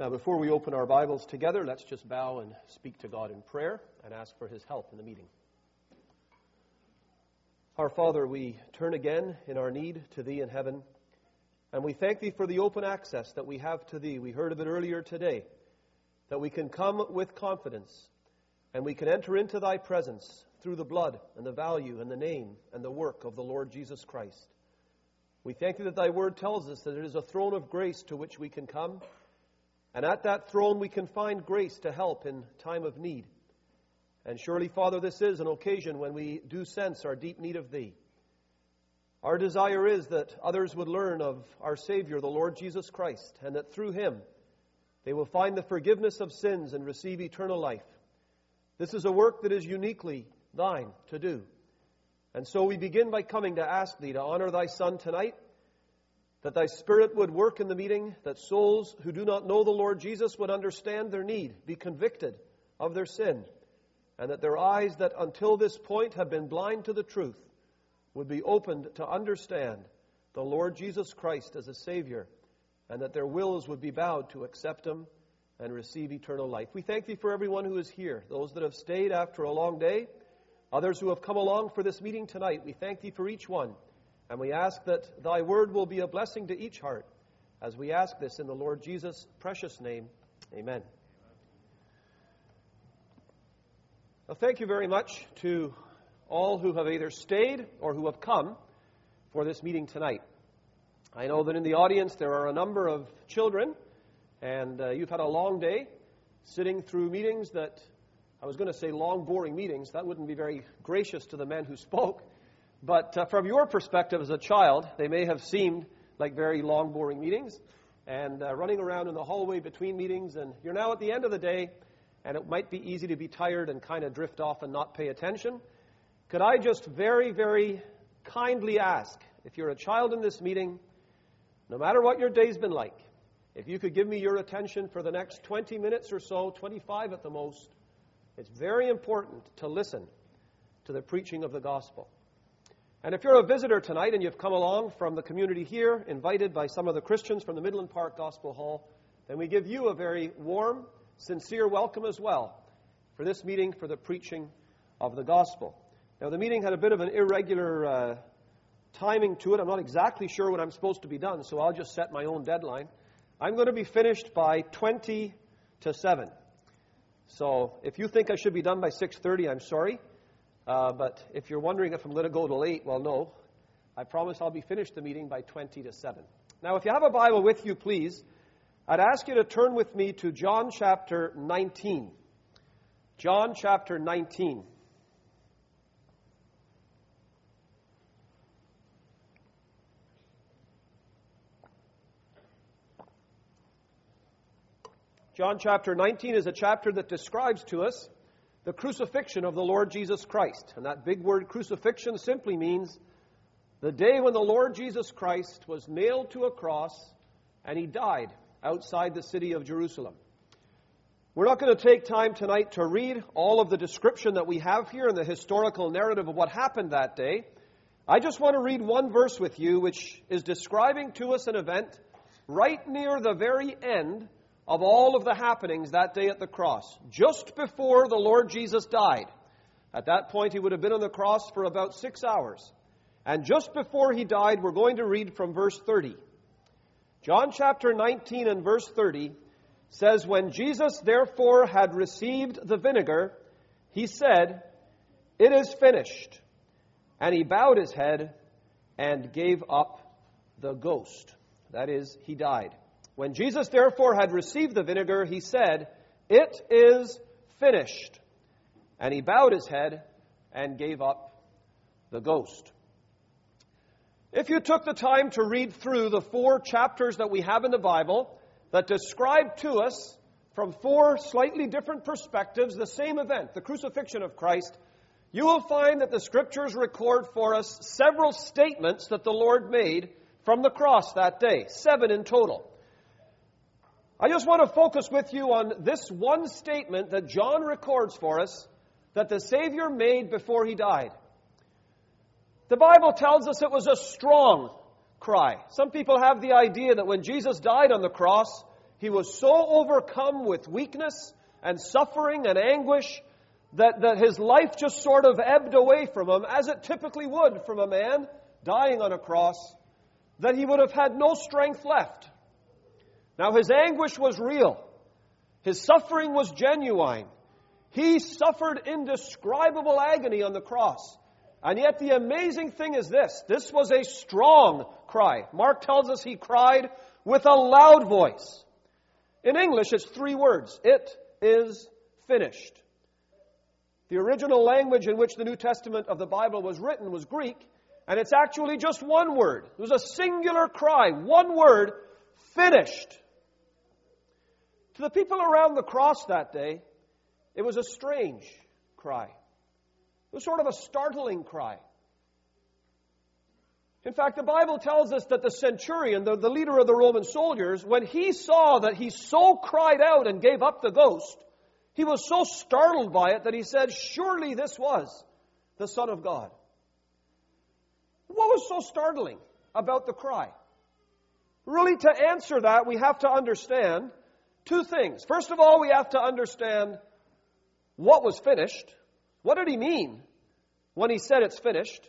Now, before we open our Bibles together, let's just bow and speak to God in prayer and ask for His help in the meeting. Our Father, we turn again in our need to Thee in heaven, and we thank Thee for the open access that we have to Thee. We heard of it earlier today, that we can come with confidence and we can enter into Thy presence through the blood and the value and the name and the work of the Lord Jesus Christ. We thank Thee that Thy Word tells us that it is a throne of grace to which we can come and at that throne, we can find grace to help in time of need. And surely, Father, this is an occasion when we do sense our deep need of Thee. Our desire is that others would learn of our Savior, the Lord Jesus Christ, and that through Him they will find the forgiveness of sins and receive eternal life. This is a work that is uniquely Thine to do. And so we begin by coming to ask Thee to honor Thy Son tonight that thy Spirit would work in the meeting, that souls who do not know the Lord Jesus would understand their need, be convicted of their sin, and that their eyes that until this point have been blind to the truth would be opened to understand the Lord Jesus Christ as a Savior, and that their wills would be bowed to accept Him and receive eternal life. We thank Thee for everyone who is here, those that have stayed after a long day, others who have come along for this meeting tonight. We thank Thee for each one. And we ask that thy word will be a blessing to each heart as we ask this in the Lord Jesus' precious name. Amen. Well, thank you very much to all who have either stayed or who have come for this meeting tonight. I know that in the audience there are a number of children, and uh, you've had a long day sitting through meetings that I was going to say long, boring meetings. That wouldn't be very gracious to the men who spoke. But uh, from your perspective as a child, they may have seemed like very long, boring meetings and uh, running around in the hallway between meetings. And you're now at the end of the day, and it might be easy to be tired and kind of drift off and not pay attention. Could I just very, very kindly ask if you're a child in this meeting, no matter what your day's been like, if you could give me your attention for the next 20 minutes or so, 25 at the most, it's very important to listen to the preaching of the gospel. And if you're a visitor tonight and you've come along from the community here, invited by some of the Christians from the Midland Park Gospel Hall, then we give you a very warm, sincere welcome as well for this meeting for the preaching of the gospel. Now, the meeting had a bit of an irregular uh, timing to it. I'm not exactly sure when I'm supposed to be done, so I'll just set my own deadline. I'm going to be finished by 20 to 7. So if you think I should be done by 6:30, I'm sorry. Uh, but if you're wondering if I'm going to go till 8, well, no. I promise I'll be finished the meeting by 20 to 7. Now, if you have a Bible with you, please, I'd ask you to turn with me to John chapter 19. John chapter 19. John chapter 19 is a chapter that describes to us the crucifixion of the Lord Jesus Christ. And that big word crucifixion simply means the day when the Lord Jesus Christ was nailed to a cross and he died outside the city of Jerusalem. We're not going to take time tonight to read all of the description that we have here in the historical narrative of what happened that day. I just want to read one verse with you, which is describing to us an event right near the very end of all of the happenings that day at the cross, just before the Lord Jesus died. At that point, he would have been on the cross for about six hours. And just before he died, we're going to read from verse 30. John chapter 19 and verse 30 says, When Jesus therefore had received the vinegar, he said, It is finished. And he bowed his head and gave up the ghost. That is, he died. When Jesus therefore had received the vinegar, he said, It is finished. And he bowed his head and gave up the ghost. If you took the time to read through the four chapters that we have in the Bible that describe to us from four slightly different perspectives the same event, the crucifixion of Christ, you will find that the scriptures record for us several statements that the Lord made from the cross that day, seven in total. I just want to focus with you on this one statement that John records for us that the Savior made before he died. The Bible tells us it was a strong cry. Some people have the idea that when Jesus died on the cross, He was so overcome with weakness and suffering and anguish that, that his life just sort of ebbed away from him, as it typically would from a man dying on a cross, that he would have had no strength left. Now, his anguish was real, his suffering was genuine. He suffered indescribable agony on the cross. And yet, the amazing thing is this this was a strong cry. Mark tells us he cried with a loud voice. In English, it's three words It is finished. The original language in which the New Testament of the Bible was written was Greek, and it's actually just one word. It was a singular cry, one word, finished. To the people around the cross that day, it was a strange cry. It was sort of a startling cry. In fact, the Bible tells us that the centurion, the, the leader of the Roman soldiers, when he saw that he so cried out and gave up the ghost, he was so startled by it that he said, Surely this was the Son of God. What was so startling about the cry? Really, to answer that, we have to understand two things. First of all, we have to understand what was finished. What did he mean when he said it's finished?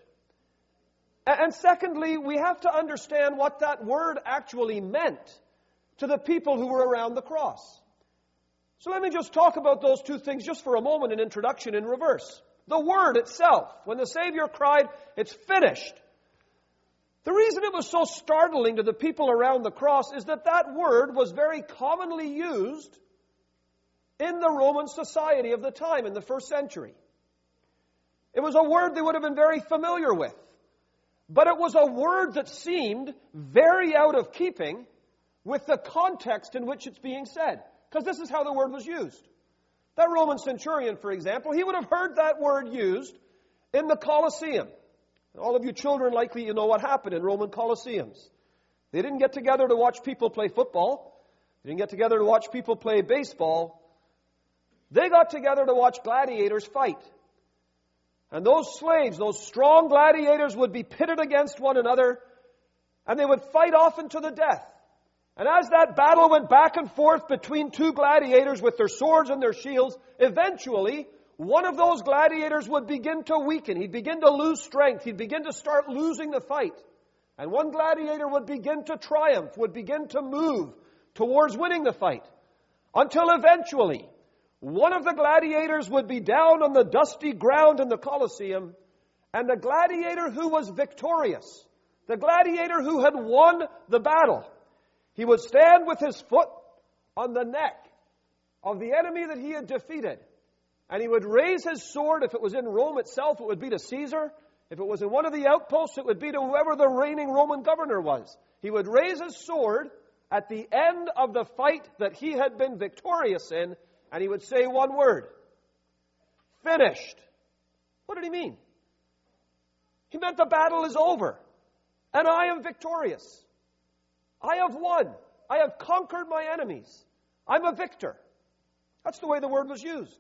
And secondly, we have to understand what that word actually meant to the people who were around the cross. So let me just talk about those two things just for a moment in introduction in reverse. The word itself, when the Savior cried, It's finished. The reason it was so startling to the people around the cross is that that word was very commonly used in the Roman society of the time in the first century. It was a word they would have been very familiar with. But it was a word that seemed very out of keeping with the context in which it's being said. Because this is how the word was used. That Roman centurion, for example, he would have heard that word used in the Colosseum. All of you children likely you know what happened in Roman Colosseums. They didn't get together to watch people play football. They didn't get together to watch people play baseball. They got together to watch gladiators fight. And those slaves, those strong gladiators, would be pitted against one another, and they would fight often to the death. And as that battle went back and forth between two gladiators with their swords and their shields, eventually, one of those gladiators would begin to weaken. He'd begin to lose strength. He'd begin to start losing the fight. And one gladiator would begin to triumph, would begin to move towards winning the fight. Until eventually, one of the gladiators would be down on the dusty ground in the Colosseum, and the gladiator who was victorious, the gladiator who had won the battle, he would stand with his foot on the neck of the enemy that he had defeated, and he would raise his sword. If it was in Rome itself, it would be to Caesar. If it was in one of the outposts, it would be to whoever the reigning Roman governor was. He would raise his sword at the end of the fight that he had been victorious in, and he would say one word finished. What did he mean? He meant the battle is over, and I am victorious. I have won. I have conquered my enemies. I'm a victor. That's the way the word was used.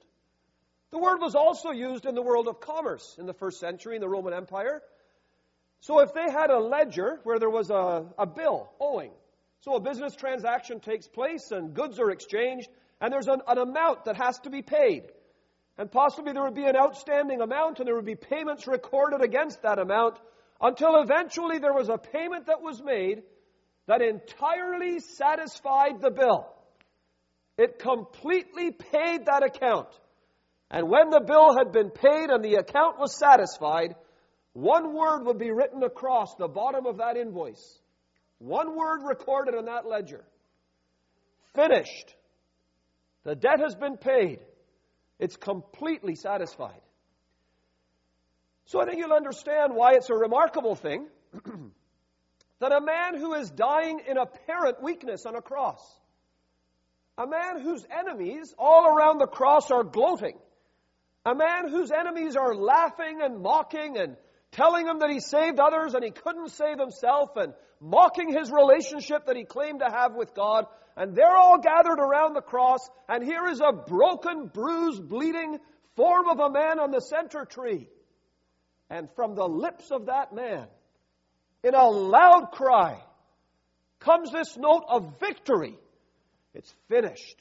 The word was also used in the world of commerce in the first century in the Roman Empire. So if they had a ledger where there was a, a bill owing, so a business transaction takes place and goods are exchanged, and there's an, an amount that has to be paid. And possibly there would be an outstanding amount, and there would be payments recorded against that amount until eventually there was a payment that was made that entirely satisfied the bill. It completely paid that account. And when the bill had been paid and the account was satisfied, one word would be written across the bottom of that invoice. One word recorded in that ledger. Finished. The debt has been paid. It's completely satisfied. So I think you'll understand why it's a remarkable thing that a man who is dying in apparent weakness on a cross, a man whose enemies all around the cross are gloating, a man whose enemies are laughing and mocking and telling him that he saved others and he couldn't save himself and mocking his relationship that he claimed to have with God. And they're all gathered around the cross, and here is a broken, bruised, bleeding form of a man on the center tree. And from the lips of that man, in a loud cry, comes this note of victory. It's finished.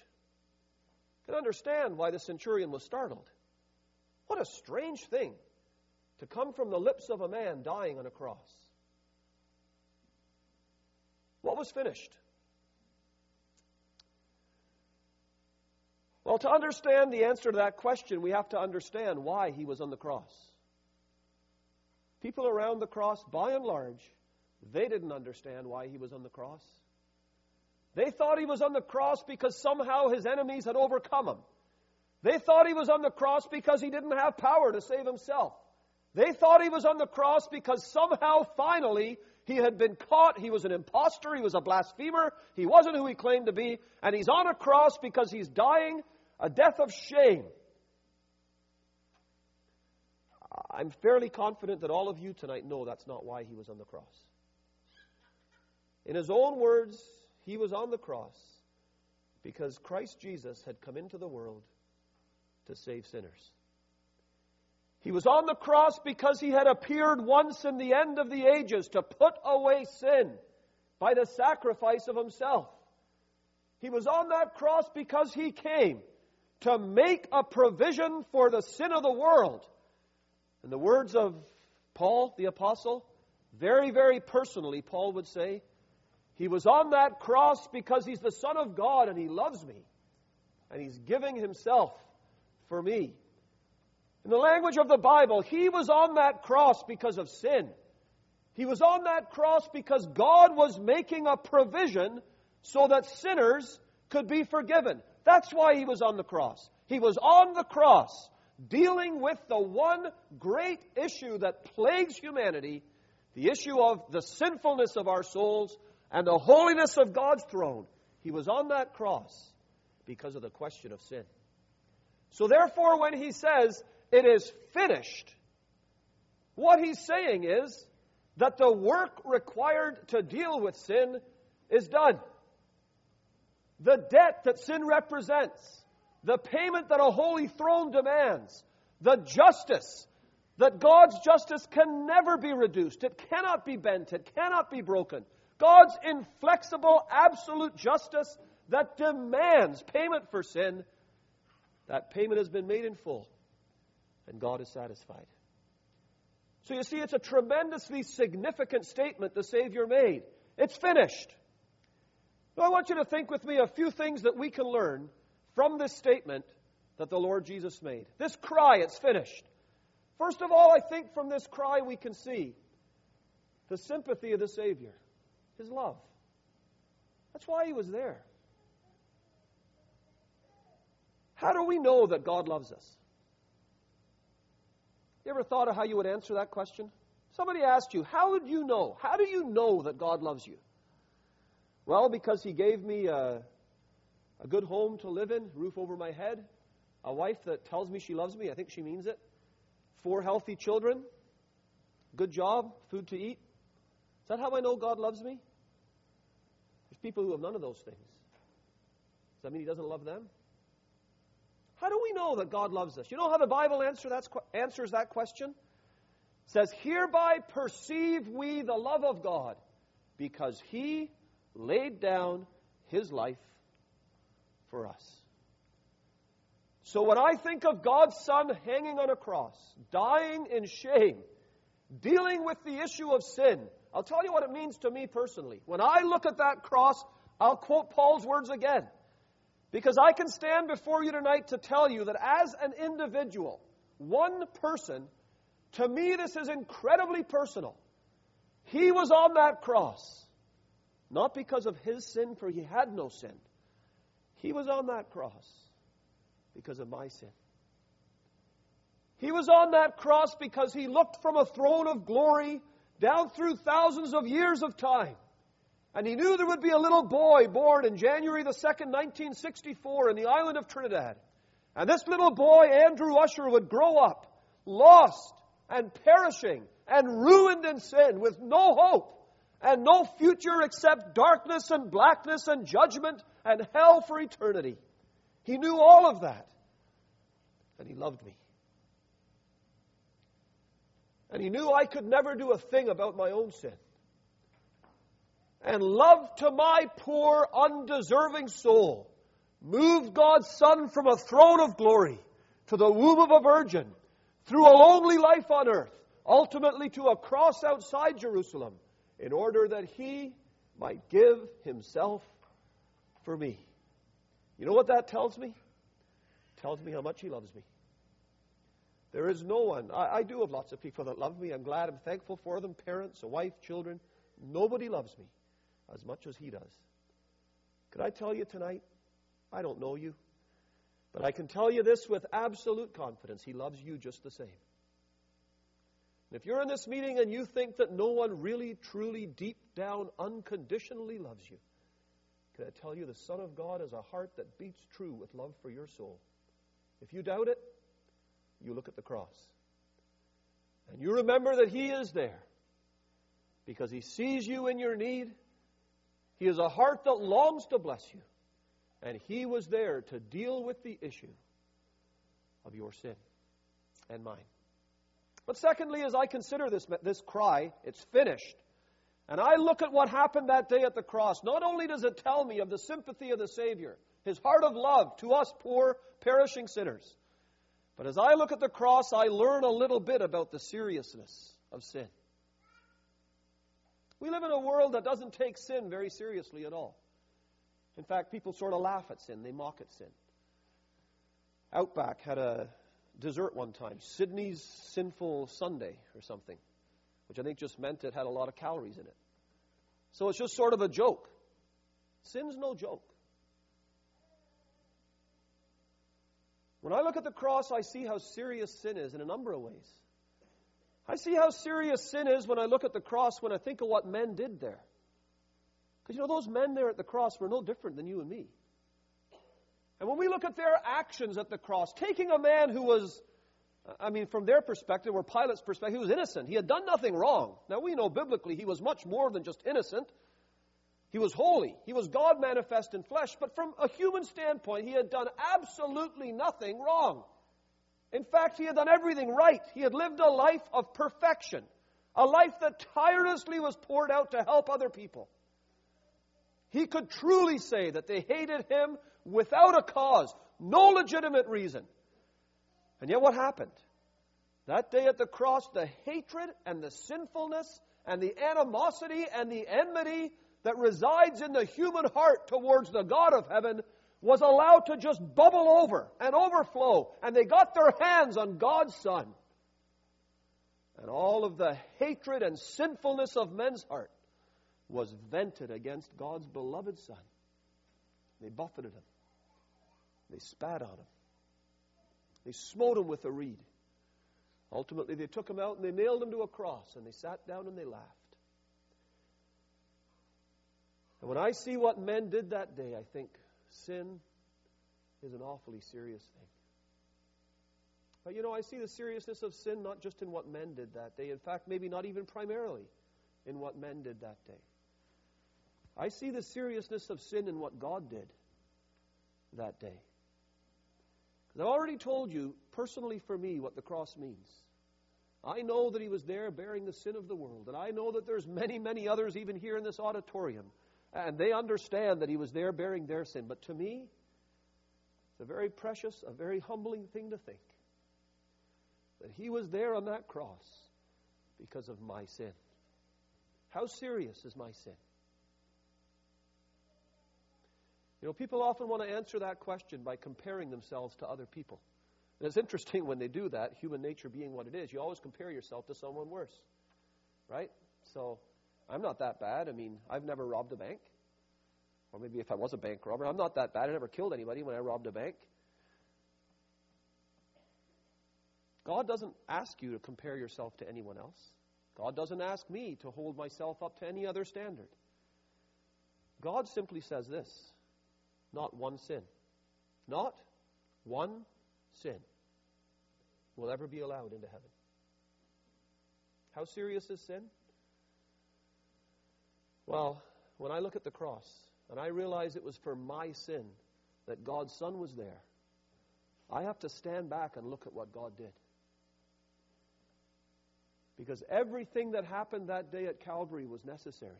You can understand why the centurion was startled. What a strange thing to come from the lips of a man dying on a cross. What was finished? Well, to understand the answer to that question, we have to understand why he was on the cross. People around the cross, by and large, they didn't understand why he was on the cross. They thought he was on the cross because somehow his enemies had overcome him. They thought he was on the cross because he didn't have power to save himself. They thought he was on the cross because somehow, finally, he had been caught. He was an impostor. He was a blasphemer. He wasn't who he claimed to be. And he's on a cross because he's dying a death of shame. I'm fairly confident that all of you tonight know that's not why he was on the cross. In his own words, he was on the cross because Christ Jesus had come into the world to save sinners. He was on the cross because he had appeared once in the end of the ages to put away sin by the sacrifice of himself. He was on that cross because he came to make a provision for the sin of the world. In the words of Paul the Apostle, very, very personally, Paul would say, He was on that cross because He's the Son of God and He loves me. And He's giving Himself for me. In the language of the Bible, he was on that cross because of sin. He was on that cross because God was making a provision so that sinners could be forgiven. That's why he was on the cross. He was on the cross dealing with the one great issue that plagues humanity the issue of the sinfulness of our souls and the holiness of God's throne. He was on that cross because of the question of sin. So, therefore, when he says, it is finished. What he's saying is that the work required to deal with sin is done. The debt that sin represents, the payment that a holy throne demands, the justice that God's justice can never be reduced, it cannot be bent, it cannot be broken. God's inflexible, absolute justice that demands payment for sin, that payment has been made in full and God is satisfied. So you see, it's a tremendously significant statement the Savior made. It's finished. Now, I want you to think with me a few things that we can learn from this statement that the Lord Jesus made. This cry, it's finished. First of all, I think from this cry we can see the sympathy of the Savior, His love. That's why He was there. How do we know that God loves us? You ever thought of how you would answer that question? Somebody asked you, How would you know? How do you know that God loves you? Well, because He gave me a, a good home to live in, roof over my head, a wife that tells me she loves me, I think she means it, four healthy children, good job, food to eat. Is that how I know God loves me? There's people who have none of those things. Does that mean He doesn't love them? How do we know that God loves us? You know how the Bible answer answers that question? It says, Hereby perceive we the love of God, because he laid down his life for us. So when I think of God's Son hanging on a cross, dying in shame, dealing with the issue of sin, I'll tell you what it means to me personally. When I look at that cross, I'll quote Paul's words again. Because I can stand before you tonight to tell you that as an individual, one person, to me this is incredibly personal. He was on that cross, not because of his sin, for he had no sin. He was on that cross because of my sin. He was on that cross because he looked from a throne of glory down through thousands of years of time and he knew there would be a little boy born in January the 2nd, 1964, in the island of Trinidad. And this little boy, Andrew Ussher, would grow up lost and perishing and ruined in sin with no hope and no future except darkness and blackness and judgment and hell for eternity. He knew all of that. And he loved me. And he knew I could never do a thing about my own sin. And love to my poor, undeserving soul moved God's Son from a throne of glory to the womb of a virgin through a lonely life on earth, ultimately to a cross outside Jerusalem, in order that he might give himself for me. You know what that tells me? It tells me how much he loves me. There is no one. I, I, do have lots of people that love me. I'm glad. I'm thankful for them parents, a wife, children. Nobody loves me as much as he does. Could I tell you tonight? I don't know you. But I can tell you this with absolute confidence He loves you just the same. And if you're in this meeting and you think that no one really, truly, deep down, unconditionally loves you, can I tell you the Son of God has a heart that beats true with love for your soul? If you doubt it, you look at the cross. And you remember that He is there because He sees you in your need. He has a heart that longs to bless you. And He was there to deal with the issue of your sin and mine. But secondly, as I consider this, this cry, it's finished. And I look at what happened that day at the cross. Not only does it tell me of the sympathy of the Savior, His heart of love to us poor, perishing sinners, but as I look at the cross, I learn a little bit about the seriousness of sin. We live in a world that doesn't take sin very seriously at all. In fact, people sort of laugh at sin, they mock at sin. Outback had a dessert one time, Sydney's Sinful Sundae or something, which I think just meant it had a lot of calories in it. So it's just sort of a joke. Sin's no joke. When I look at the cross, I see how serious sin is in a number of ways. I see how serious sin is when I look at the cross when I think of what men did there. Because, you know, those men there at the cross were no different than you and me. And when we look at their actions at the cross, taking a man who was, I mean, from their perspective, or Pilate's perspective, he was innocent. He had done nothing wrong. Now, we know biblically he was much more than just innocent. He was holy. He was God manifest in flesh. But from a human standpoint, he had done absolutely nothing wrong. In fact, he had done everything right. He had lived a life of perfection, a life that tirelessly was poured out to help other people. He could truly say that they hated him without a cause, no legitimate reason. And yet, what happened? That day at the cross, the hatred and the sinfulness and the animosity and the enmity that resides in the human heart towards the God of heaven was allowed to just bubble over and overflow, and they got their hands on God's Son. And all of the hatred and sinfulness of men's heart was vented against God's beloved Son. They buffeted him. They spat on him. They smote him with a reed. Ultimately, they took him out and they nailed him to a cross and they sat down and they laughed. And when I see what men did that day, I think sin is an awfully serious thing. But you know, I see the seriousness of sin not just in what men did that day. In fact, maybe not even primarily in what men did that day. I see the seriousness of sin in what God did that day. Because I've already told you, personally for me, what the cross means. I know that He was there bearing the sin of the world, and I know that there's many, many others even here in this auditorium, and they understand that He was there bearing their sin. But to me, it's a very precious, a very humbling thing to think that He was there on that cross because of my sin. How serious is my sin? You know, people often want to answer that question by comparing themselves to other people. And it's interesting when they do that, human nature being what it is, you always compare yourself to someone worse. Right? So, I'm not that bad. I mean, I've never robbed a bank. Or maybe if I was a bank robber, I'm not that bad. I never killed anybody when I robbed a bank. God doesn't ask you to compare yourself to anyone else. God doesn't ask me to hold myself up to any other standard. God simply says this not one sin. Not one sin will ever be allowed into heaven. How serious is sin? Well, when I look at the cross and I realize it was for my sin that God's Son was there, I have to stand back and look at what God did. Because everything that happened that day at Calvary was necessary.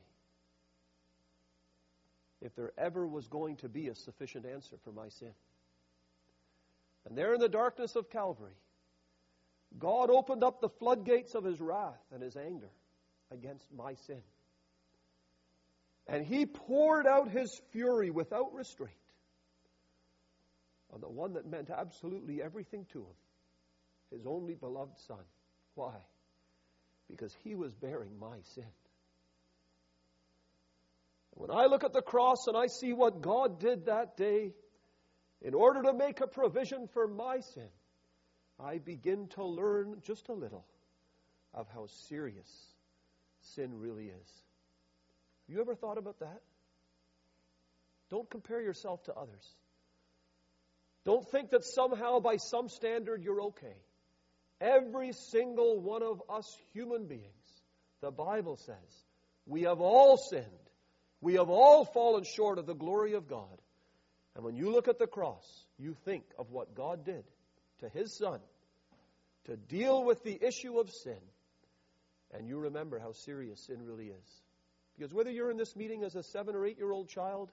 if there ever was going to be a sufficient answer for my sin. And there in the darkness of Calvary, God opened up the floodgates of his wrath and his anger against my sin. And he poured out his fury without restraint on the one that meant absolutely everything to him, his only beloved Son. Why? Because he was bearing my sin. When I look at the cross and I see what God did that day in order to make a provision for my sin, I begin to learn just a little of how serious sin really is. You ever thought about that? Don't compare yourself to others. Don't think that somehow, by some standard, you're okay. Every single one of us human beings, the Bible says, we have all sinned. We have all fallen short of the glory of God. And when you look at the cross, you think of what God did to His Son to deal with the issue of sin. And you remember how serious sin really is. Because whether you're in this meeting as a seven or eight year old child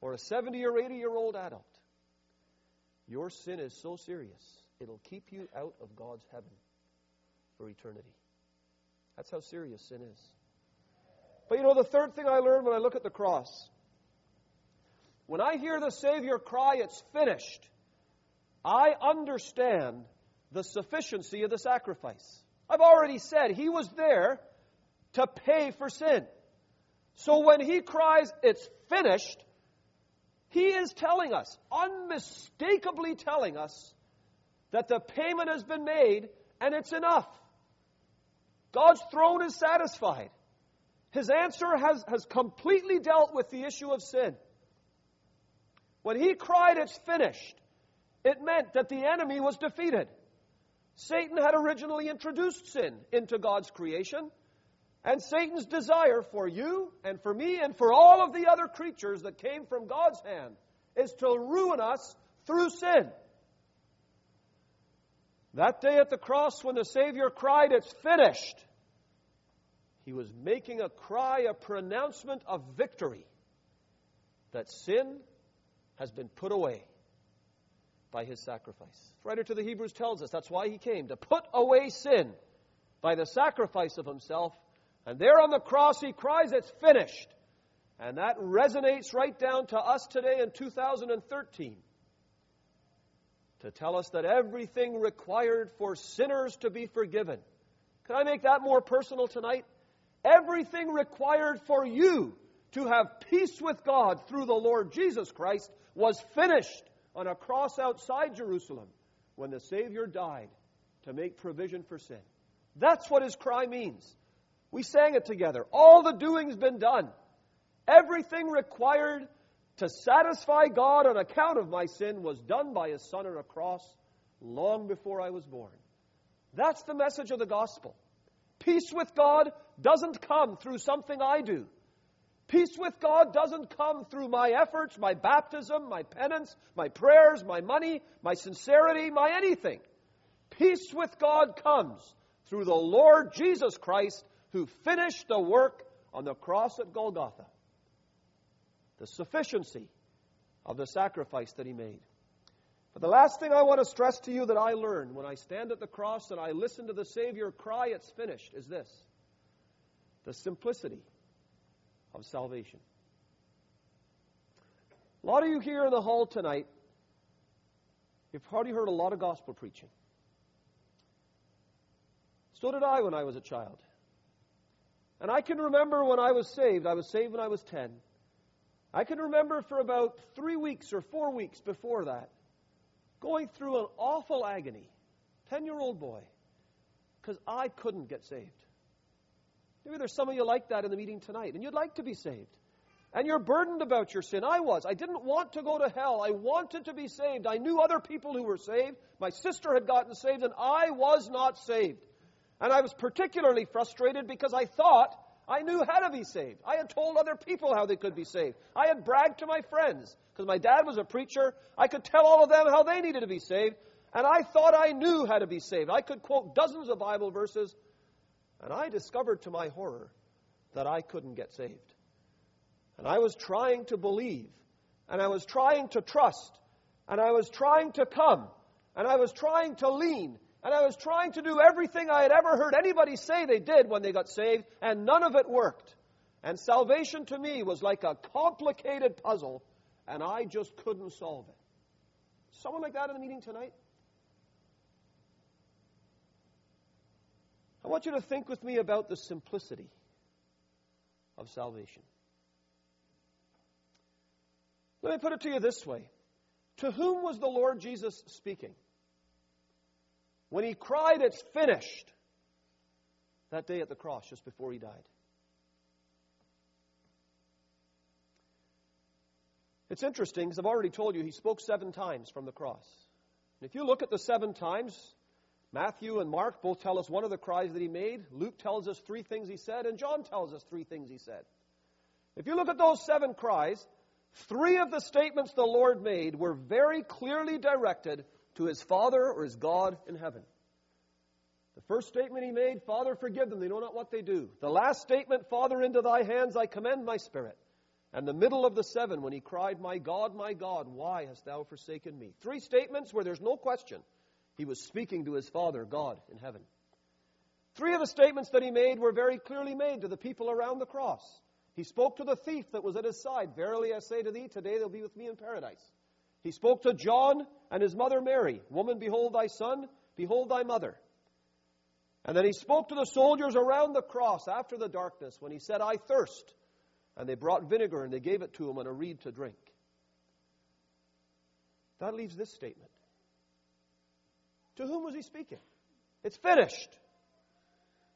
or a 70 or 80 year old adult, your sin is so serious, it'll keep you out of God's heaven for eternity. That's how serious sin is. But you know, the third thing I learned when I look at the cross, when I hear the Savior cry, it's finished, I understand the sufficiency of the sacrifice. I've already said he was there to pay for sin. So when he cries, it's finished, he is telling us, unmistakably telling us, that the payment has been made and it's enough. God's throne is satisfied. His answer has, has completely dealt with the issue of sin. When he cried, It's finished, it meant that the enemy was defeated. Satan had originally introduced sin into God's creation. And Satan's desire for you and for me and for all of the other creatures that came from God's hand is to ruin us through sin. That day at the cross, when the Savior cried, It's finished, he was making a cry, a pronouncement of victory that sin has been put away by his sacrifice. The writer to the Hebrews tells us that's why he came, to put away sin by the sacrifice of himself. And there on the cross he cries, It's finished. And that resonates right down to us today in 2013 to tell us that everything required for sinners to be forgiven. Can I make that more personal tonight? Everything required for you to have peace with God through the Lord Jesus Christ was finished on a cross outside Jerusalem when the Savior died to make provision for sin. That's what his cry means. We sang it together. All the doing's been done. Everything required to satisfy God on account of my sin was done by his Son on a cross long before I was born. That's the message of the gospel. Peace with God doesn't come through something I do. Peace with God doesn't come through my efforts, my baptism, my penance, my prayers, my money, my sincerity, my anything. Peace with God comes through the Lord Jesus Christ who finished the work on the cross at Golgotha. The sufficiency of the sacrifice that he made. But the last thing I want to stress to you that I learned when I stand at the cross and I listen to the Savior cry, It's finished, is this the simplicity of salvation. A lot of you here in the hall tonight, you've probably heard a lot of gospel preaching. So did I when I was a child. And I can remember when I was saved, I was saved when I was 10. I can remember for about three weeks or four weeks before that, going through an awful agony, 10 year old boy, because I couldn't get saved. Maybe there's some of you like that in the meeting tonight, and you'd like to be saved. And you're burdened about your sin. I was. I didn't want to go to hell. I wanted to be saved. I knew other people who were saved. My sister had gotten saved, and I was not saved. And I was particularly frustrated because I thought I knew how to be saved. I had told other people how they could be saved. I had bragged to my friends because my dad was a preacher. I could tell all of them how they needed to be saved. And I thought I knew how to be saved. I could quote dozens of Bible verses and I discovered to my horror that I couldn't get saved. And I was trying to believe, and I was trying to trust, and I was trying to come, and I was trying to lean, and I was trying to do everything I had ever heard anybody say they did when they got saved, and none of it worked. And salvation to me was like a complicated puzzle, and I just couldn't solve it. Someone like that in the meeting tonight? I want you to think with me about the simplicity of salvation. Let me put it to you this way To whom was the Lord Jesus speaking? When he cried, It's finished, that day at the cross, just before he died. It's interesting because I've already told you he spoke seven times from the cross. And if you look at the seven times, Matthew and Mark both tell us one of the cries that he made. Luke tells us three things he said, and John tells us three things he said. If you look at those seven cries, three of the statements the Lord made were very clearly directed to his Father or his God in heaven. The first statement he made, Father, forgive them, they know not what they do. The last statement, Father, into thy hands I commend my spirit. And the middle of the seven, when he cried, My God, my God, why hast thou forsaken me? Three statements where there's no question he was speaking to his Father, God, in heaven. Three of the statements that he made were very clearly made to the people around the cross. He spoke to the thief that was at his side. Verily I say to thee, today they'll be with me in paradise. He spoke to John and his mother Mary. Woman, behold thy son, behold thy mother. And then he spoke to the soldiers around the cross after the darkness when he said, I thirst. And they brought vinegar and they gave it to him and a reed to drink. That leaves this statement. To whom was he speaking? It's finished.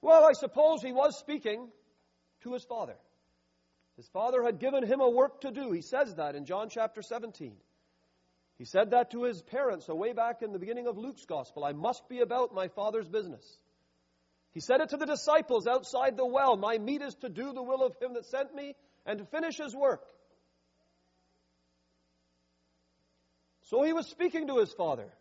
Well, I suppose he was speaking to his father. His father had given him a work to do. He says that in John chapter 17. He said that to his parents so way back in the beginning of Luke's gospel. I must be about my father's business. He said it to the disciples outside the well My meat is to do the will of him that sent me and to finish his work. So he was speaking to his father.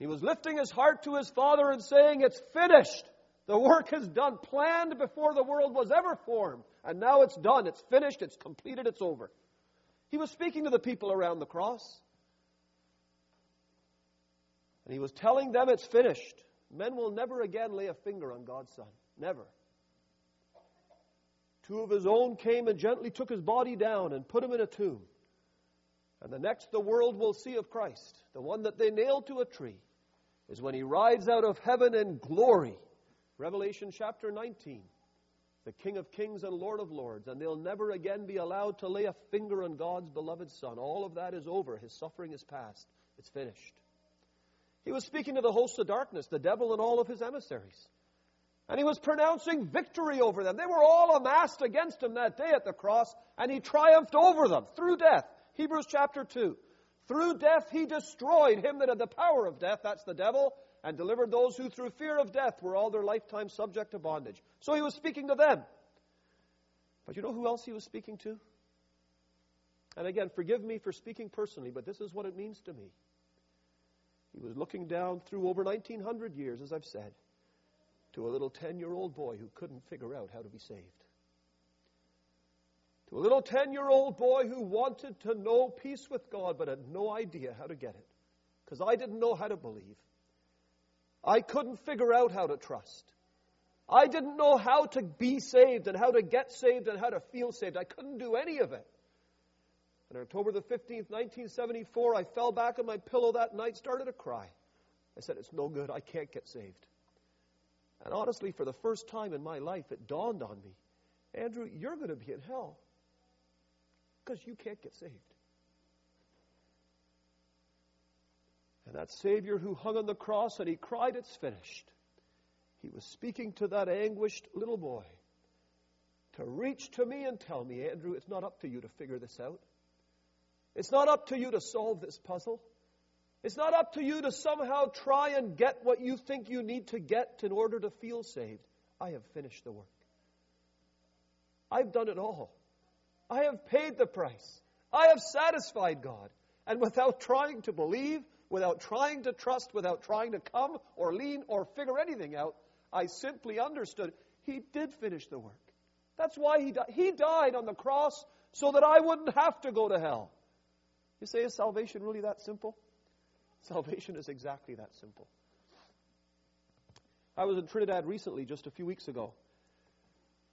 He was lifting his heart to his father and saying, It's finished. The work is done, planned before the world was ever formed. And now it's done. It's finished. It's completed. It's over. He was speaking to the people around the cross. And he was telling them it's finished. Men will never again lay a finger on God's Son. Never. Two of his own came and gently took his body down and put him in a tomb. And the next the world will see of Christ, the one that they nailed to a tree, is when he rides out of heaven in glory. Revelation chapter 19. The King of Kings and Lord of Lords, and they'll never again be allowed to lay a finger on God's beloved Son. All of that is over. His suffering is past. It's finished. He was speaking to the hosts of darkness, the devil and all of his emissaries. And he was pronouncing victory over them. They were all amassed against him that day at the cross, and he triumphed over them through death. Hebrews chapter 2. Through death he destroyed him that had the power of death, that's the devil, and delivered those who through fear of death were all their lifetime subject to bondage. So he was speaking to them. But you know who else he was speaking to? And again, forgive me for speaking personally, but this is what it means to me. He was looking down through over 1900 years, as I've said to a little 10 year old boy who couldn't figure out how to be saved. To a little 10 year old boy who wanted to know peace with God but had no idea how to get it. Because I didn't know how to believe. I couldn't figure out how to trust. I didn't know how to be saved and how to get saved and how to feel saved. I couldn't do any of it. On October the 15th, 1974, I fell back on my pillow that night, started to cry. I said, It's no good. I can't get saved. And honestly, for the first time in my life, it dawned on me Andrew, you're going to be in hell because you can't get saved. And that Savior who hung on the cross and he cried, It's finished. He was speaking to that anguished little boy to reach to me and tell me, Andrew, it's not up to you to figure this out. It's not up to you to solve this puzzle. It's not up to you to somehow try and get what you think you need to get in order to feel saved. I have finished the work. I've done it all. I have paid the price. I have satisfied God. And without trying to believe, without trying to trust, without trying to come or lean or figure anything out, I simply understood He did finish the work. That's why He died. He died on the cross so that I wouldn't have to go to hell. You say, is salvation really that simple? Salvation is exactly that simple. I was in Trinidad recently, just a few weeks ago.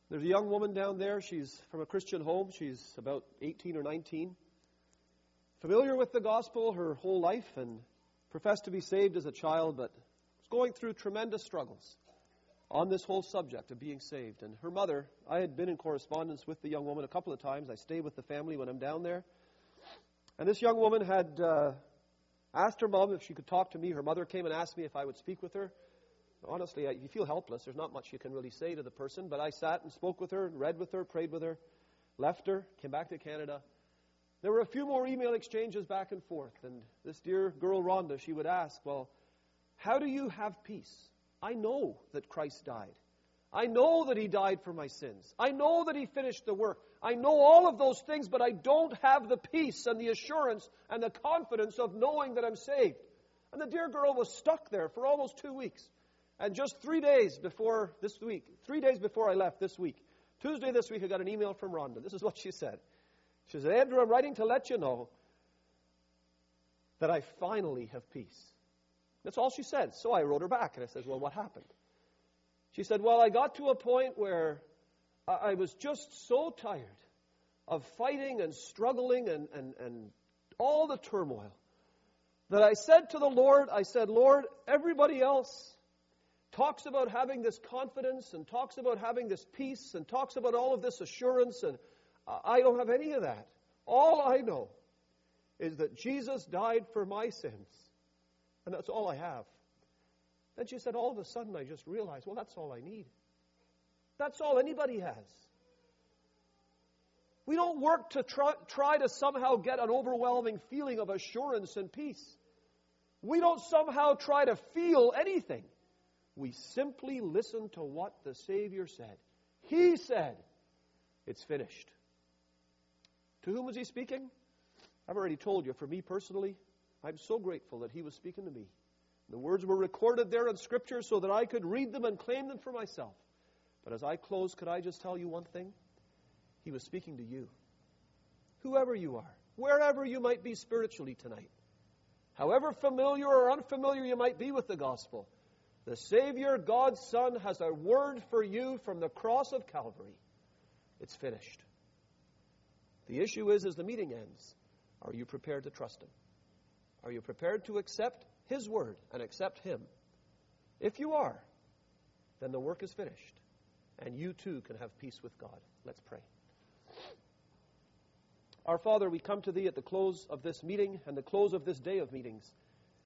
There's a young woman down there. She's from a Christian home. She's about 18 or 19. Familiar with the gospel her whole life and professed to be saved as a child, but was going through tremendous struggles on this whole subject of being saved. And her mother, I had been in correspondence with the young woman a couple of times. I stay with the family when I'm down there. And this young woman had uh, asked her mom if she could talk to me. Her mother came and asked me if I would speak with her. Honestly, I, you feel helpless. There's not much you can really say to the person. But I sat and spoke with her, read with her, prayed with her, left her, came back to Canada. There were a few more email exchanges back and forth. And this dear girl, Rhonda, she would ask, Well, how do you have peace? I know that Christ died. I know that He died for my sins. I know that He finished the work. I know all of those things, but I don't have the peace and the assurance and the confidence of knowing that I'm saved. And the dear girl was stuck there for almost two weeks. And just three days before this week, three days before I left this week, Tuesday this week, I got an email from Rhonda. This is what she said. She said, Andrew, I'm writing to let you know that I finally have peace. That's all she said. So I wrote her back and I said, Well, what happened? She said, Well, I got to a point where I was just so tired of fighting and struggling and, and, and all the turmoil that I said to the Lord, I said, Lord, everybody else talks about having this confidence and talks about having this peace and talks about all of this assurance, and I don't have any of that. All I know is that Jesus died for my sins, and that's all I have. Then she said, All of a sudden, I just realized, well, that's all I need. That's all anybody has. We don't work to try, try, to somehow get an overwhelming feeling of assurance and peace. We don't somehow try to feel anything. We simply listen to what the Savior said. He said, It's finished. To whom was He speaking? I've already told you, for me personally, I'm so grateful that He was speaking to me. The words were recorded there in Scripture so that I could read them and claim them for myself. But as I close, could I just tell you one thing? He was speaking to you. Whoever you are, wherever you might be spiritually tonight, however familiar or unfamiliar you might be with the gospel, the Savior, God's Son, has a word for you from the cross of Calvary. It's finished. The issue is as the meeting ends, are you prepared to trust Him? Are you prepared to accept His word and accept Him? If you are, then the work is finished and you too can have peace with God. Let's pray. Our Father, we come to Thee at the close of this meeting and the close of this day of meetings.